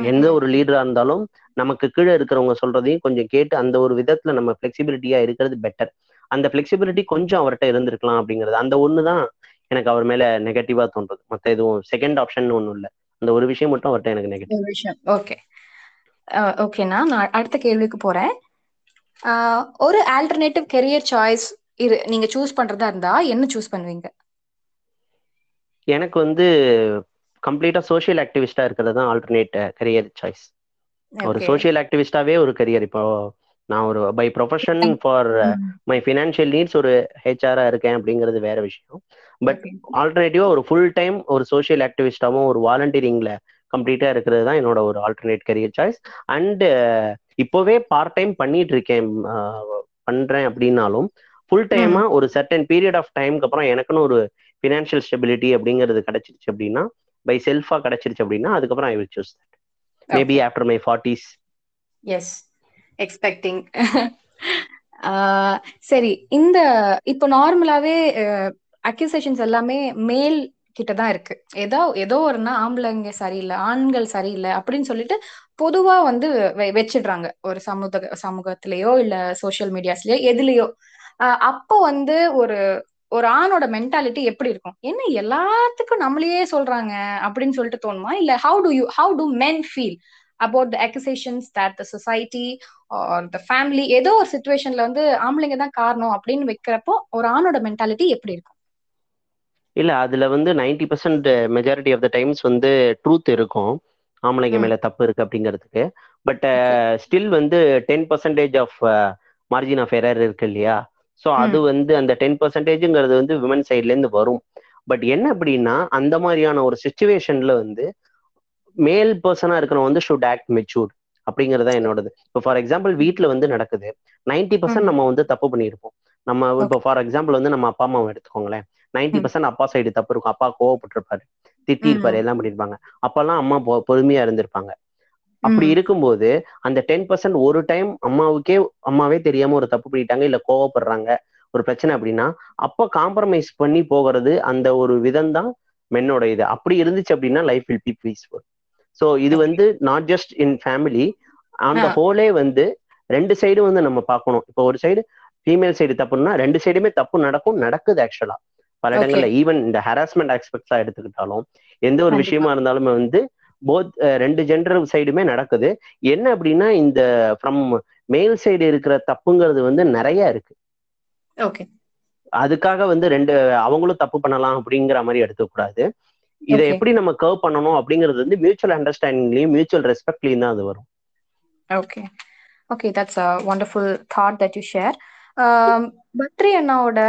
எந்த. ஒரு லீடரா இருந்தாலும் நமக்கு கீழே இருக்கிறவங்க சொல்றதையும் கொஞ்சம் கேட்டு அந்த ஒரு விதத்துல நம்ம ஃபிளெக்சிபிலிட்டியா இருக்கிறது பெட்டர் அந்த ஃபிளெக்சிபிலிட்டி கொஞ்சம் அவர்கிட்ட இருந்திருக்கலாம் அப்படிங்கிறது. அந்த ஒண்ணுதான் எனக்கு அவர் மேல நெகட்டிவா தோன்றது. மத்த எதுவும் செகண்ட் ஆப்ஷன் ஒண்ணும் இல்ல. அந்த ஒரு விஷயம் மட்டும் அவர்கிட்ட எனக்கு நெகட்டிவ் விஷயம். ஓகே ஓகேண்ணா நான் அடுத்த கேள்விக்கு போறேன். ஒரு ஆல்டர்னேட்டிவ் கெரியர் சாய்ஸ் இரு நீங்க சூஸ் பண்றதா இருந்தா என்ன சூஸ் பண்ணுவீங்க? எனக்கு வந்து கம்ப்ளீட்டா சோஷியல் ஆக்டிவிஸ்டா இருக்கிறது தான் ஆல்டர்னேட் கரியர் சாய்ஸ் ஒரு. சோஷியல் ஆக்டிவிஸ்டாவே ஒரு கரியர் இப்போ நான் ஒரு by profession for hmm, financial needs ஒரு ஹெச்ஆரா இருக்கேன் அப்படிங்கிறது வேற விஷயம். பட். ஆல்டர்னேட்டிவா ஒரு ஃபுல் டைம் ஒரு சோஷியல் ஆக்டிவிஸ்டாவும் ஒரு வாலண்டியரிங்ல கம்ப்ளீட்டா இருக்கிறது தான் என்னோட ஒரு ஆல்டர்னேட் கரியர் சாய்ஸ் அண்ட் இப்போவே பார்ட் டைம் பண்ணிட்டு இருக்கேன் பண்றேன் அப்படின்னாலும் ஃபுல் டைமா ஒரு சர்டன் பீரியட் ஆஃப் டைம்க்கு அப்புறம் எனக்குன்னு ஒரு ஃபினான்ஷியல் ஸ்டெபிலிட்டி அப்படிங்கிறது கிடைச்சிருச்சு அப்படின்னா பை செல்ஃபா கிடைச்சிருச்சு அப்படின்னா அதுக்கப்புறம் I will choose that maybe after my forties yes expecting சரி இந்த இப்போ நார்மலாவே அக்யூசேஷன்ஸ் எல்லாமே மேல் கிட்ட தான் இருக்கு. ஏதோ ஏதோ ஒருனா ஆம்பளைங்க சரியில்லை ஆண்கள் சரியில்லை அப்படின்னு சொல்லிட்டு பொதுவா வந்து வச்சிடுறாங்க. ஒரு சமூக சமூகத்திலயோ இல்ல சோசியல் மீடியாஸ்லயோ எதுலயோ. ஆஹ் அப்போ வந்து ஒரு ஒரு ஆணோட மென்டாலிட்டி எப்படி இருக்கும்? என்ன எல்லாத்துக்கும் நம்மளையே சொல்றாங்க அப்படின்னு சொல்லிட்டு தோணுமா? இல்ல how do you how do men feel about the accusations that the society or the family ஏதோ ஒரு சுச்சுவேஷன்ல வந்து ஆம்பளைங்க தான் காரணம் அப்படின்னு வைக்கிறப்போ ஒரு ஆணோட மென்டாலிட்டி எப்படி இருக்கும்? இல்ல அதுல வந்து ninety percent majority of the times வந்து ட்ரூத் இருக்கும். ஆம்பளைங்க. மேல தப்பு இருக்கு அப்படிங்கிறதுக்கு. பட் ஸ்டில் வந்து ten percentage of margin of error இருக்கு இல்லையா? ஸோ அது வந்து அந்த டென் பர்சன்டேஜ்ங்கிறது வந்து விமன் சைட்ல இருந்து வரும். பட் என்ன அப்படின்னா அந்த மாதிரியான ஒரு சுச்சுவேஷன்ல வந்து மேல் பர்சனா இருக்கிறவங்க வந்து ஷுட் ஆக்ட் மெச்சூர்ட் அப்படிங்கிறது தான் என்னோடது. இப்போ ஃபார் எக்ஸாம்பிள் வீட்டில் வந்து நடக்குது. Ninety percent. நம்ம வந்து தப்பு பண்ணியிருப்போம். நம்ம இப்போ ஃபார் எக்ஸாம்பிள் வந்து நம்ம அப்பா அம்மாவை எடுத்துக்கோங்களேன். நைன்டி பர்சன்ட் அப்பா சைடு தப்பு இருக்கும். அப்பா கோவப்பட்டிருப்பாரு. திட்டிருப்பாரு. எல்லாம் பண்ணிருப்பாங்க அப்பெல்லாம் அம்மா பொறுமையா இருந்திருப்பாங்க. அப்படி. இருக்கும்போது அந்த டென் பர்சன்ட் ஒரு டைம் அம்மாவுக்கே அம்மாவே தெரியாம ஒரு தப்பு பண்ணிட்டாங்க இல்ல கோவப்படுறாங்க ஒரு பிரச்சனை அப்படின்னா அப்ப காம்ப்ரமைஸ் பண்ணி போகிறது அந்த ஒரு விதம் தான் மென்னோட இது. அப்படி இருந்துச்சு அப்படின்னா life will be peaceful so இது. வந்து நாட் ஜஸ்ட் இன் ஃபேமிலி அந்த. ஹோலே வந்து ரெண்டு சைடும் வந்து நம்ம பார்க்கணும் இப்போ ஒரு சைடு ஃபீமேல் சைடு தப்புன்னா ரெண்டு சைடுமே தப்பு நடக்கும் நடக்குது ஆக்சுவலா பல. இடங்கள்ல ஈவன் இந்த ஹராஸ்மெண்ட் ஆஸ்பெக்ட்ஸா எடுத்துக்கிட்டாலும் எந்த ஒரு. விஷயமா இருந்தாலுமே வந்து போத் ரெண்டு ஜெண்டர் சைடுமே நடக்குது என்ன அப்படின்னா இந்த ஃப்ரம் மேல் சைடு இருக்கிற தப்புங்கிறது வந்து நிறைய இருக்கு ஓகே அதுக்காக வந்து ரெண்டு அவங்களும் தப்பு பண்ணலாம் அப்படிங்கிற மாதிரி எடுத்துக்கூடாது இதை. எப்படி நம்ம கர்வ் பண்ணணும் அப்படிங்கிறது வந்து மியூச்சுவல் அண்டர்ஸ்டாண்டிங்லயும் மியூச்சுவல் ரெஸ்பெக்ட்லயும் தான் அது வரும். Okay okay that's a wonderful thought that you share Badri அண்ணாவோட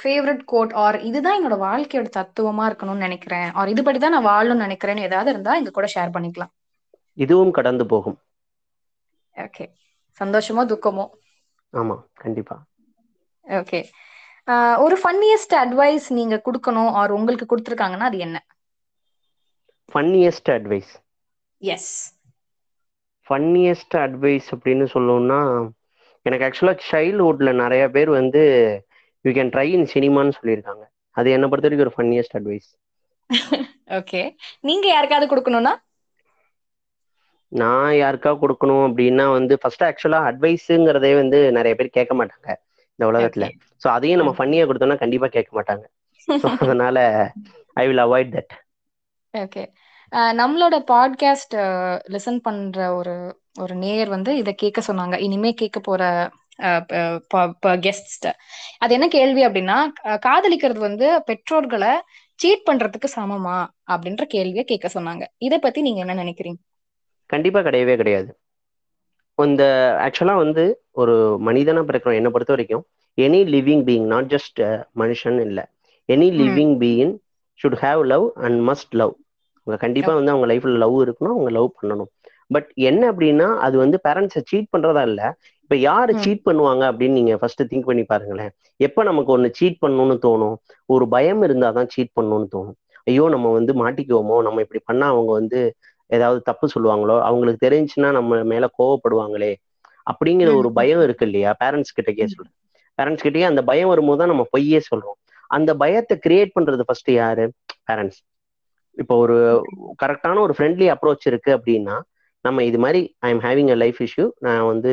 ஃபேவரட் கோட் ஆர் இதுதான் என்னோட வாழ்க்கையோட தத்துவமா இருக்கணும்னு நினைக்கிறேன். ஆர் இதுபடி தான் நான் வாழணும்னு நினைக்கிறேன்னு ஏதாவது இருந்தா எங்க கூட ஷேர் பண்ணிக்கலாம். இதுவும் கடந்து போகும். ஓகே சந்தோஷமோ துக்கமோ? ஆமா கண்டிப்பா. ஓகே ஒரு ஃபன்னியஸ்ட் அட்வைஸ் நீங்க கொடுக்கணும் ஆர் உங்களுக்கு கொடுத்துருக்காங்கன்னா அது என்ன? Funniest advice is funniest advice அப்படின்னு சொல்லணும்னா எனக்கு ஆக்சுவலாக சைல்ட்ஹுட்ல நிறைய பேர் வந்து யூ கேன் ட்ரை இன் சினிமான்னு சொல்லியிருக்காங்க. அது என்னை பொறுத்த வரைக்கும் ஒரு ஃபன்னியஸ்ட் அட்வைஸ் ஓகே நீங்க யாருக்காவது கொடுக்கணும்னா? நான் யாருக்கா கொடுக்கணும் அப்படின்னா வந்து ஃபர்ஸ்ட் ஆக்சுவலாக அட்வைஸுங்கிறதே வந்து நிறைய பேர் கேட்க மாட்டாங்க. இந்த உலகத்துல. ஸோ அதையும் நம்ம ஃபன்னியாக கொடுத்தோம்னா கண்டிப்பா கேட்க மாட்டாங்க. அதனால I will avoid that okay நம்மளோட பாட்காஸ்ட் லிசன் பண்ற ஒரு ஒரு நேயர் வந்து இதை கேட்க சொன்னாங்க. இனிமே கேட்க போற கெஸ்ட் அது என்ன கேள்வி அப்படின்னா காதலிக்கிறது வந்து பெற்றோர்களை சீட் பண்றதுக்கு சமமா? அப்படின்ற கேள்வியை கேட்க சொன்னாங்க. இதை பத்தி நீங்க என்ன நினைக்கிறீங்க? கண்டிப்பா கிடையவே கிடையாது. இந்த ஆக்சுவலா வந்து ஒரு மனிதனா பிறக்கிறோம். என்னை பொறுத்த வரைக்கும் any living being not just மனுஷன் இல்லை. Any. Living being should have love and must love அவங்க கண்டிப்பா வந்து அவங்க லைஃப்ல லவ் இருக்கணும் அவங்க லவ் பண்ணணும். பட் என்ன அப்படின்னா அது வந்து பேரண்ட்ஸை சீட் பண்றதா இல்ல. இப்ப யாரு. சீட் பண்ணுவாங்க அப்படின்னு நீங்க ஃபர்ஸ்ட் திங்க் பண்ணி பாருங்களேன். எப்ப நமக்கு ஒன்னு சீட் பண்ணணும்னு தோணும்? ஒரு பயம் இருந்தாதான் சீட் பண்ணணும்னு தோணும். ஐயோ நம்ம வந்து மாட்டிக்குவோமோ? நம்ம இப்படி பண்ணா அவங்க வந்து ஏதாவது தப்பு சொல்லுவாங்களோ அவங்களுக்கு தெரிஞ்சுன்னா நம்ம மேல கோவப்படுவாங்களே அப்படிங்கிற. ஒரு பயம் இருக்கு இல்லையா? பேரண்ட்ஸ் கிட்ட கே சொல்றேன் பேரண்ட்ஸ் கிட்டயே அந்த பயம் வரும்போது தான் நம்ம பொய்யே சொல்றோம். அந்த பயத்தை கிரியேட் பண்றது ஃபர்ஸ்ட் யாரு? பேரண்ட்ஸ் இப்போ ஒரு கரெக்டான ஒரு ஃப்ரெண்ட்லி அப்ரோச் இருக்கு அப்படின்னா நம்ம இது மாதிரி I am having a life issue நான் வந்து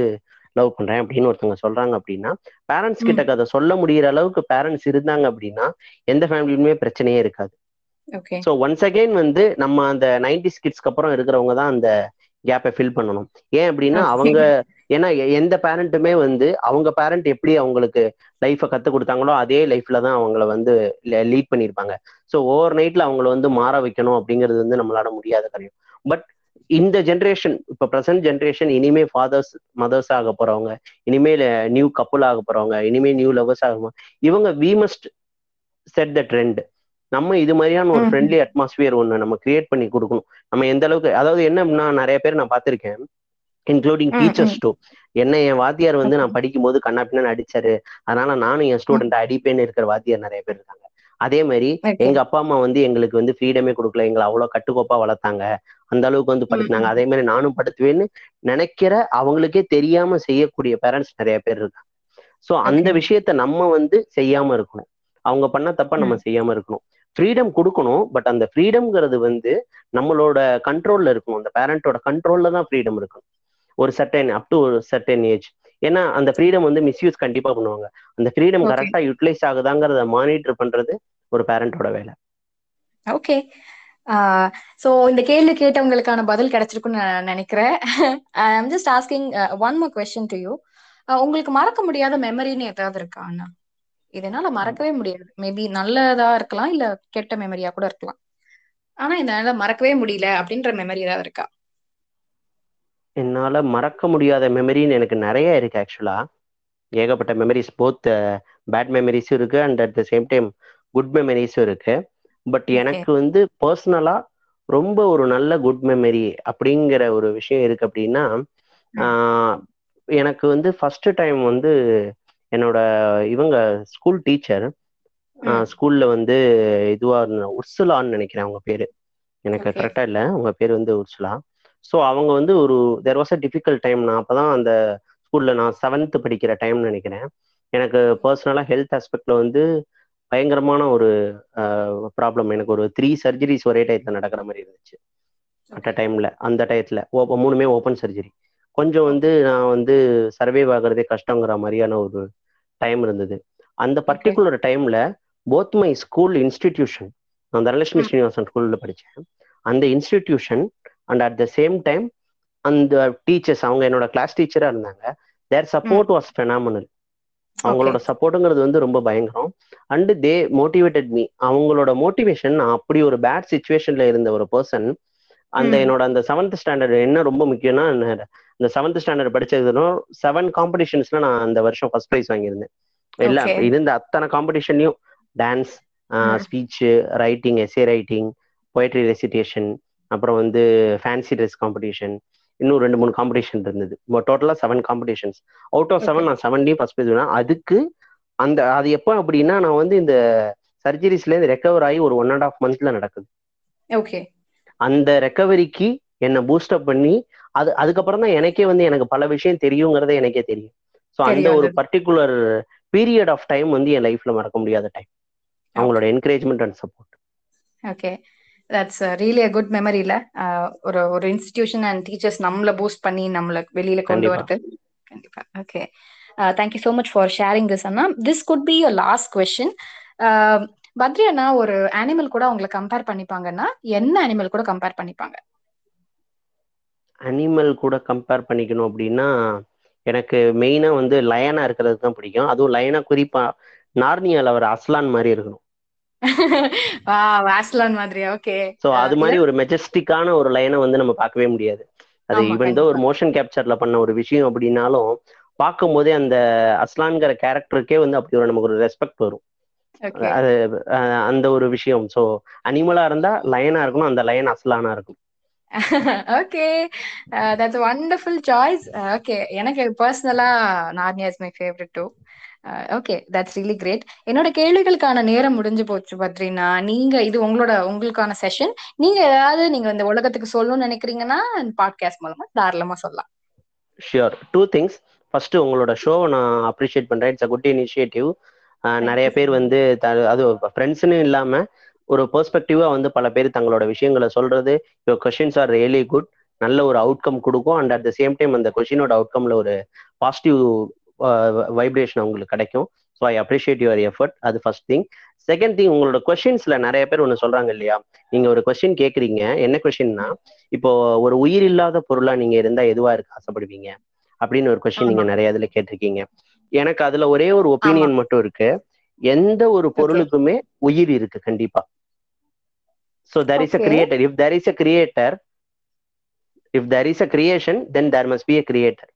லவ் பண்றேன் அப்படின்னு ஒருத்தவங்க சொல்றாங்க அப்படின்னா பேரண்ட்ஸ் கிட்ட அதை சொல்ல முடியிற அளவுக்கு பேரண்ட்ஸ் இருந்தாங்க அப்படின்னா எந்த ஃபேமிலியுமே பிரச்சனையே இருக்காது. ஸோ ஒன்ஸ் அகைன் வந்து நம்ம அந்த நைன்டி கிட்ஸ்க்கு அப்புறம் இருக்கிறவங்க தான் அந்த கேப்பை ஃபில் பண்ணணும். ஏன் அப்படின்னா. அவங்க ஏன்னா எந்த பேரண்ட்டுமே வந்து அவங்க பேரண்ட் எப்படி அவங்களுக்கு லைஃப்பை கற்றுக் கொடுத்தாங்களோ அதே லைஃப்ல தான் அவங்கள வந்து லீட் பண்ணியிருப்பாங்க. ஸோ ஓவர் நைட்ல அவங்கள வந்து மாற வைக்கணும் அப்படிங்கிறது வந்து நம்மளால முடியாத காரியம். பட் இந்த ஜென்ரேஷன் இப்போ ப்ரெசன்ட் ஜென்ரேஷன் இனிமே ஃபாதர்ஸ் மதர்ஸ் ஆக போறவங்க இனிமேல் நியூ கப்புள் ஆக போறவங்க இனிமே நியூ லவர்ஸ் ஆக இவங்க we must set the trend நம்ம இது மாதிரியான ஒரு. ஃப்ரெண்ட்லி அட்மாஸ்பியர் ஒன்று நம்ம கிரியேட் பண்ணி கொடுக்கணும். நம்ம எந்த அளவுக்கு அதாவது என்ன அப்படின்னா நிறைய பேர் நான் பார்த்திருக்கேன் இன்க்ளூடிங் டீச்சர்ஸ் டூ என்ன என் வாத்தியார் வந்து நான் படிக்கும் போது கண்ணா பின்னான்னு அடிச்சாரு. அதனால நானும் என் ஸ்டூடெண்ட் அடிப்பேன்னு இருக்கிற வாத்தியார் நிறைய பேர் இருக்காங்க. அதே மாதிரி. எங்க அப்பா அம்மா வந்து எங்களுக்கு வந்து ஃப்ரீடமே கொடுக்கல. எங்களை அவ்வளவு கட்டுக்கோப்பா வளர்த்தாங்க. அந்த அளவுக்கு வந்து படுத்தினாங்க. அதே மாதிரி நானும் படுத்துவேன்னு நினைக்கிற அவங்களுக்கே தெரியாம செய்யக்கூடிய பேரண்ட்ஸ் நிறைய பேர் இருக்காங்க. சோ அந்த. விஷயத்த நம்ம வந்து செய்யாம இருக்கணும். அவங்க பண்ண தப்ப நம்ம செய்யாம இருக்கணும். ஃப்ரீடம் கொடுக்கணும் பட் அந்த ஃப்ரீடம்ங்கிறது வந்து நம்மளோட கண்ட்ரோல்ல இருக்கணும். அந்த பேரண்டோட கண்ட்ரோல்ல தான் ஃப்ரீடம் இருக்கணும். ஒரு சர்டன் அப் டு ஒரு சர்டன் ஏஜ் ஏன்னா அந்த ஃப்ரீடம் வந்து மிஸ்யூஸ் கண்டிப்பா பண்ணுவாங்க. அந்த ஃப்ரீடம். கரெக்டா யூட்டிலைஸ் ஆகுதாங்கிறத மானிட்டர் பண்றது ஒரு பேரண்டோட வேலை. ஓகே ஸோ இந்த கேள்வி கேட்டவங்களுக்கான பதில் கிடைச்சிருக்குன்னு நான் நினைக்கிறேன். I'm just asking one more question to you உங்களுக்கு மறக்க முடியாத மெமரின்னு ஏதாவது இருக்கா அண்ணா? இதனால மறக்கவே முடியாது. மேபி நல்லதா இருக்கலாம் இல்ல கெட்ட மெமரியா கூட இருக்கலாம். ஆனா இதனால மறக்கவே முடியல அப்படின்ற மெமரி ஏதாவது இருக்கா? என்னால மறக்க முடியாத மெமரின்னு எனக்கு நிறைய இருக்கு ஆக்சுவலா ஏகப்பட்ட மெமரிஸ் போத் பேட் மெமரிஸும் இருக்கு and at the same time good மெமரிஸும் இருக்கு. பட். எனக்கு வந்து பர்சனலா ரொம்ப ஒரு நல்ல குட் மெமரி அப்படிங்கிற ஒரு விஷயம் இருக்கு அப்படின்னா எனக்கு வந்து ஃபர்ஸ்ட் டைம் வந்து என்னோட இவங்க ஸ்கூல் டீச்சர். ஸ்கூல்ல வந்து இதுவா இருந்த உர்சுலான்னு நினைக்கிறேன் அவங்க பேரு. எனக்கு. கரெக்டா இல்ல அவங்க பேர் வந்து உர்சுலா. ஸோ அவங்க வந்து ஒரு there was a difficult time நான் அப்பதான் அந்த ஸ்கூல்ல நான் செவன்த் படிக்கிற டைம்னு நினைக்கிறேன். எனக்கு பர்சனலா ஹெல்த் ஆஸ்பெக்ட்ல வந்து பயங்கரமான ஒரு ப்ராப்ளம் எனக்கு ஒரு த்ரீ சர்ஜரிஸ் ஒரே டயத்துல நடக்கிற மாதிரி இருந்துச்சு. அட் அ டைம்ல அந்த டயத்துல ஓப்ப மூணுமே ஓப்பன் சர்ஜரி கொஞ்சம் வந்து நான் வந்து சர்வைவ் ஆகுறதே கஷ்டங்கிற மாதிரியான ஒரு டைம் இருந்தது. அந்த பர்டிகுலர் டைம்ல போத் மை ஸ்கூல் இன்ஸ்டிடியூஷன் நான் தனலட்சுமி ஸ்ரீனிவாசன் ஸ்கூல்ல படித்தேன் அந்த institution and at the same time அந்த டீச்சர்ஸ் அவங்க என்னோட கிளாஸ் டீச்சரா இருந்தாங்க. தேர் சப்போர்ட் வாஸ் ஃபெனாமனல் அவங்களோட சப்போர்ட்டுங்கிறது வந்து ரொம்ப பயங்கரம். அண்ட் தே மோட்டிவேட்டட் மீ அவங்களோட மோட்டிவேஷன் நான் அப்படி ஒரு பேட் சுச்சுவேஷன்ல இருந்த ஒரு பர்சன் அந்த என்னோட அந்த செவன்த் ஸ்டாண்டர்ட் என்ன ரொம்ப முக்கியம்னா இந்த செவன்த் ஸ்டாண்டர்ட் படிச்சதுலும் செவன் காம்படிஷன்ஸ்ல நான் அந்த வருஷம் ஃபர்ஸ்ட் ப்ரைஸ் வாங்கியிருந்தேன். எல்லா இருந்த அத்தனை காம்படிஷன்லயும் dance speech writing essay writing poetry recitation அப்புறம் வந்து ஃபேன்சி ட்ரெஸ் காம்படிஷன் இன்னும் ரெண்டு மூணு காம்படிஷன் இருந்தது. டோட்டலா seven competitions out of seven நான் செவன்லையும் ஃபர்ஸ்ட் ப்ரைஸ் அதுக்கு அந்த அது எப்போ அப்படின்னா நான் வந்து இந்த சர்ஜரிஸ்ல இருந்து ரெக்கவர் ஆகி ஒரு ஒன் அண்ட் ஆஃப் மந்த்ல நடக்குது. ஓகே அந்த ரெக்கவரிக்கு என்னை பூஸ்டப் பண்ணி அது அதுக்கப்புறம் தான் எனக்கே வந்து எனக்கு பல விஷயம் தெரியுங்கிறத எனக்கே தெரியும். ஸோ அந்த ஒரு பர்டிகுலர் பீரியட் ஆஃப் டைம் வந்து என் லைஃப்ல மறக்க முடியாத டைம் அவங்களோட encouragement and support okay that's really a good மெமரியில ஒரு ஒரு இன்ஸ்டிடியூஷன் அண்ட் டீச்சர்ஸ் நம்மள பூஸ்ட் பண்ணி நம்மள வெளியில கொண்டு வருது. கண்டிப்பா. Okay thank you so much for sharing this Anna. This could be your last question Badri அண்ணா ஒரு அனிமல் கூட உங்களை கம்பேர் பண்ணிப்பாங்கன்னா என்ன அனிமல் கூட கம்பேர் பண்ணிப்பாங்க? அனிமல் கூட கம்பேர் பண்ணிக்கணும் அப்படின்னா எனக்கு மெயினா வந்து லயனா இருக்கிறது தான் பிடிக்கும். அதுவும் லயனா குறிப்பா நார்னியால அவர் அஸ்லான் மாதிரி இருக்கணும். அஸ்லான் மாதிரி ஓகே சோ அது மாதிரி ஒரு மெஜஸ்டிக்கான ஒரு லைனை வந்து நம்ம பார்க்கவே முடியாது. அது ஈவன் தான் ஒரு மோஷன் கேப்சர்ல பண்ண ஒரு விஷயம் அப்படின்னாலும் பார்க்கும் போதே அந்த அஸ்லான்கிற கேரக்டருக்கே வந்து அப்படி ஒரு நமக்கு ஒரு ரெஸ்பெக்ட் வரும். அது அந்த ஒரு விஷயம். ஸோ அனிமலா இருந்தா லயனா இருக்கணும். அந்த லயன் அஸ்லானா இருக்கும். Okay that's wonderful choice okay எனக்கு பர்சனலா Narnia is my favourite too okay that's really great என்னோட கேள்விகளுக்கான நேரம் முடிஞ்சு போச்சு பத்ரினா. நீங்க இது உங்களோட உங்களுக்கான செஷன் நீங்க ஏதாவது நீங்க இந்த உலகத்துக்கு சொல்லணும்னு நினைக்கிறீங்கன்னா பாட்காஸ்ட் மூலமா தாராளமா சொல்லலாம். ஷியோர் டூ திங்ஸ் ஃபர்ஸ்ட் உங்களோட ஷோவை நான் அப்ரிஷியேட் பண்றேன். இட்ஸ் அ குட் இனிஷியேட்டிவ் நிறைய பேர் வந்து அது ஃப்ரெண்ட்ஸ்னு இல்லாம ஒரு பெர்ஸ்பெக்டிவா வந்து பல பேர் தங்களோட விஷயங்களை சொல்றது your questions are really good நல்ல ஒரு அவுட்கம் கொடுக்கும். And at the same time அந்த கொஷினோட அவுட்கம்ல ஒரு பாசிட்டிவ் வைப்ரேஷன் உங்களுக்கு கிடைக்கும். So I appreciate your effort அது ஃபர்ஸ்ட் திங் செகண்ட் திங் உங்களோட கொஸ்டின்ஸ்ல நிறைய பேர் ஒன்று சொல்றாங்க இல்லையா? நீங்க ஒரு கொஸ்டின் கேட்குறீங்க என்ன கொஸ்டின்னா இப்போ ஒரு உயிர் இல்லாத பொருளா நீங்க இருந்தா எதுவா இருக்க ஆசைப்படுவீங்க? அப்படின்னு ஒரு கொஸ்டின் நீங்க நிறைய இதுல கேட்டிருக்கீங்க. எனக்கு அதுல ஒரே ஒரு ஒப்பீனியன் மட்டும் இருக்கு. எந்த ஒரு பொருளுக்குமே உயிர் இருக்கு கண்டிப்பா. So there is a creator if there is a creator if there is a creation then there must be a creator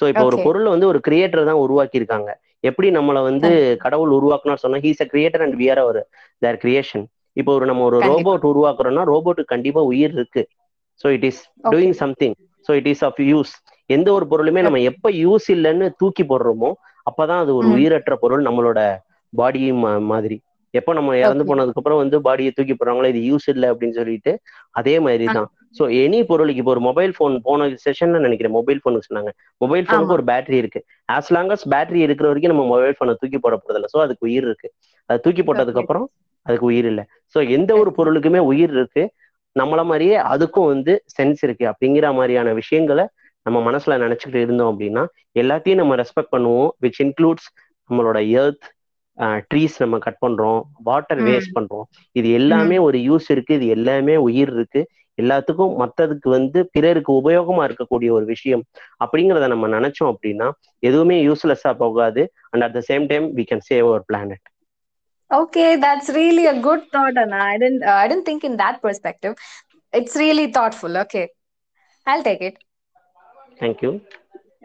so இப்போ ஒரு பொருள் வந்து ஒரு கிரியேட்டர் தான் உருவாக்கி இருக்காங்க எப்படி நம்மளை வந்து கடவுள் உருவாக்கணும்னு சொன்னா he's a creator and we're ஒரு தேர் கிரியேஷன் இப்போ ஒரு நம்ம ஒரு ரோபோட் உருவாக்குறோம்னா ரோபோட்டுக்கு கண்டிப்பா உயிர் இருக்கு. So it is doing something so it is of use எந்த ஒரு பொருளுமே நம்ம எப்ப யூஸ் இல்லைன்னு தூக்கி போடுறோமோ அப்பதான் அது ஒரு உயிரற்ற பொருள் நம்மளோட பாடியும் மாதிரி. எப்போ நம்ம இறந்து போனதுக்கு அப்புறம் வந்து பாடியை தூக்கி போடுறாங்களோ இது யூஸ் இல்லை அப்படின்னு சொல்லிட்டு அதே மாதிரி தான் ஸோ எனி பொருளுக்கு இப்போ ஒரு மொபைல் ஃபோன் போன செஷன்ல நினைக்கிறேன் மொபைல் ஃபோனுக்கு சொன்னாங்க. மொபைல் ஃபோனுக்கு ஒரு பேட்டரி இருக்கு. ஆஸ் லாங் அஸ் பேட்டரி இருக்கிற வரைக்கும் நம்ம மொபைல் ஃபோனை தூக்கி போட போறதில்ல. ஸோ அதுக்கு உயிர் இருக்கு. அது தூக்கி போட்டதுக்கு அப்புறம் அதுக்கு உயிர் இல்லை. ஸோ எந்த ஒரு பொருளுக்குமே உயிர் இருக்கு. நம்மள மாதிரியே அதுக்கும் வந்து சென்ஸ் இருக்கு. அப்படிங்கிற மாதிரியான விஷயங்களை நம்ம மனசுல நினைச்சுக்கிட்டு இருந்தோம் அப்படின்னா எல்லாத்தையும் நம்ம ரெஸ்பெக்ட் பண்ணுவோம் விச் இன்க்ளூட்ஸ் நம்மளோட எர்த் ட்ரீஸ் நம்ம கட் பண்றோம் வாட்டர் வேஸ்ட் பண்றோம் இது எல்லாமே ஒரு யூஸ் இருக்கு இது எல்லாமே உயிர் இருக்கு எல்லாத்துக்கும் மத்ததுக்கு வந்து பிறருக்கு உபயோகமா இருக்கக்கூடிய ஒரு விஷயம் அப்படிங்கிறத நம்ம நினைச்சோம் அப்படின்னா எதுவுமே யூஸ்லெஸ்ஸா போகாது and at the same time we can save our planet that's really a good thought, Anna. I didn't, uh, I didn't think in that perspective. It's really thoughtful. Okay, I'll take it. Thank you.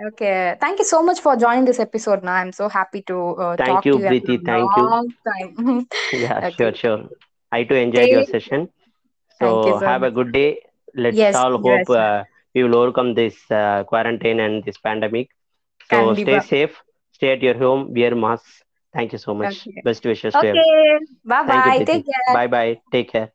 Okay, thank you so much for joining this episode. Now I'm so happy to uh, Thank talk you, to you Preeti. Thank you. long time. Yeah, Okay. sure, sure. I too enjoyed your session. So you so have a good day. Let's Yes, all hope yes. uh, we will overcome this uh, quarantine and this pandemic. So stay Kandipa. safe, stay at your home, wear masks. Thank you so much. Okay. Best wishes to you. Okay, bye bye. Take care. Bye bye. Take care.